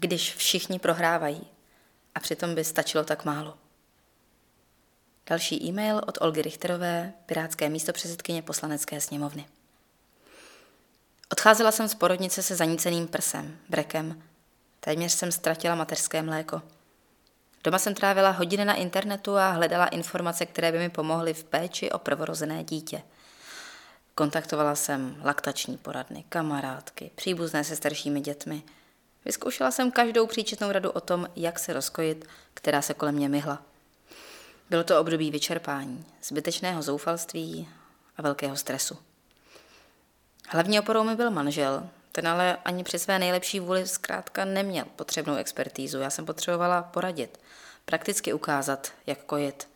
když všichni prohrávají a přitom by stačilo tak málo. Další e-mail od Olgy Richterové, pirátské místo předsedkyně poslanecké sněmovny. Odcházela jsem z porodnice se zaníceným prsem, brekem. Téměř jsem ztratila mateřské mléko. Doma jsem trávila hodiny na internetu a hledala informace, které by mi pomohly v péči o prvorozené dítě. Kontaktovala jsem laktační poradny, kamarádky, příbuzné se staršími dětmi. Vyzkoušela jsem každou příčetnou radu o tom, jak se rozkojit, která se kolem mě myhla. Bylo to období vyčerpání, zbytečného zoufalství a velkého stresu. Hlavní oporou mi byl manžel, ten ale ani při své nejlepší vůli zkrátka neměl potřebnou expertízu. Já jsem potřebovala poradit, prakticky ukázat, jak kojit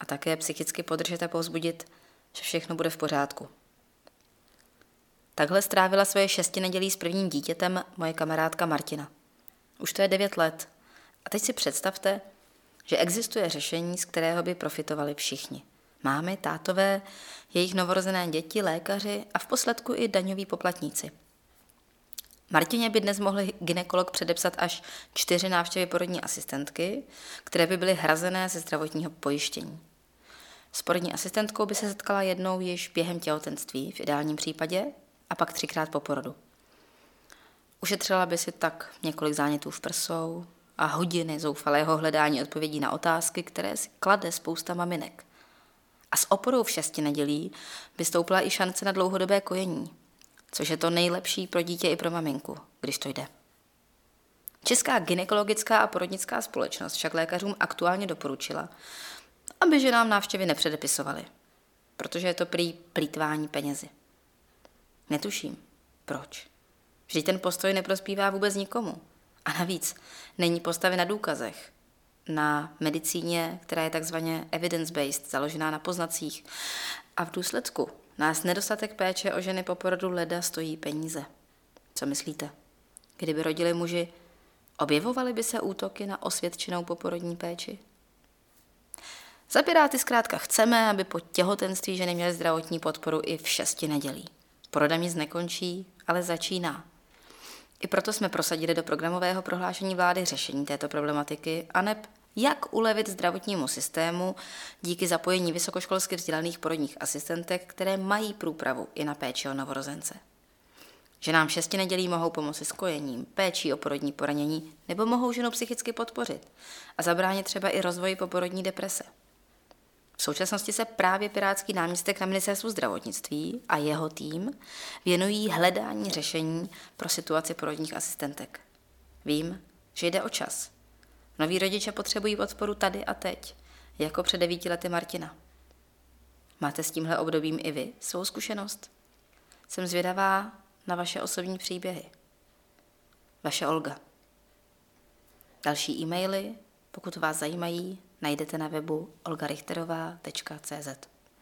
a také psychicky podržet a povzbudit, že všechno bude v pořádku. Takhle strávila svoje šesti nedělí s prvním dítětem moje kamarádka Martina. Už to je devět let. A teď si představte, že existuje řešení, z kterého by profitovali všichni. Mámy, tátové, jejich novorozené děti, lékaři a v posledku i daňoví poplatníci. Martině by dnes mohl ginekolog předepsat až čtyři návštěvy porodní asistentky, které by byly hrazené ze zdravotního pojištění. S porodní asistentkou by se setkala jednou již během těhotenství, v ideálním případě, a pak třikrát po porodu. Ušetřila by si tak několik zánětů v prsou a hodiny zoufalého hledání odpovědí na otázky, které si klade spousta maminek. A s oporou v šesti nedělí by stoupla i šance na dlouhodobé kojení, což je to nejlepší pro dítě i pro maminku, když to jde. Česká ginekologická a porodnická společnost však lékařům aktuálně doporučila, aby ženám návštěvy nepředepisovali, protože je to prý plítvání penězi. Netuším. Proč? Vždyť ten postoj neprospívá vůbec nikomu. A navíc není postavy na důkazech, na medicíně, která je takzvaně evidence-based, založená na poznacích. A v důsledku nás nedostatek péče o ženy po porodu leda stojí peníze. Co myslíte? Kdyby rodili muži, objevovaly by se útoky na osvědčenou poporodní péči? Za Piráty zkrátka chceme, aby po těhotenství ženy měly zdravotní podporu i v šesti nedělí. Poroda nic nekončí, ale začíná. I proto jsme prosadili do programového prohlášení vlády řešení této problematiky a neb jak ulevit zdravotnímu systému díky zapojení vysokoškolsky vzdělaných porodních asistentek, které mají průpravu i na péči o novorozence. Že nám šesti nedělí mohou pomoci s kojením, péčí o porodní poranění nebo mohou ženu psychicky podpořit a zabránit třeba i rozvoji poporodní deprese. V současnosti se právě pirátský náměstek na ministerstvu zdravotnictví a jeho tým věnují hledání řešení pro situaci porodních asistentek. Vím, že jde o čas. Noví rodiče potřebují podporu tady a teď, jako před devíti lety Martina. Máte s tímhle obdobím i vy svou zkušenost? Jsem zvědavá na vaše osobní příběhy. Vaše Olga. Další e-maily, pokud vás zajímají, najdete na webu olgarichterová.cz.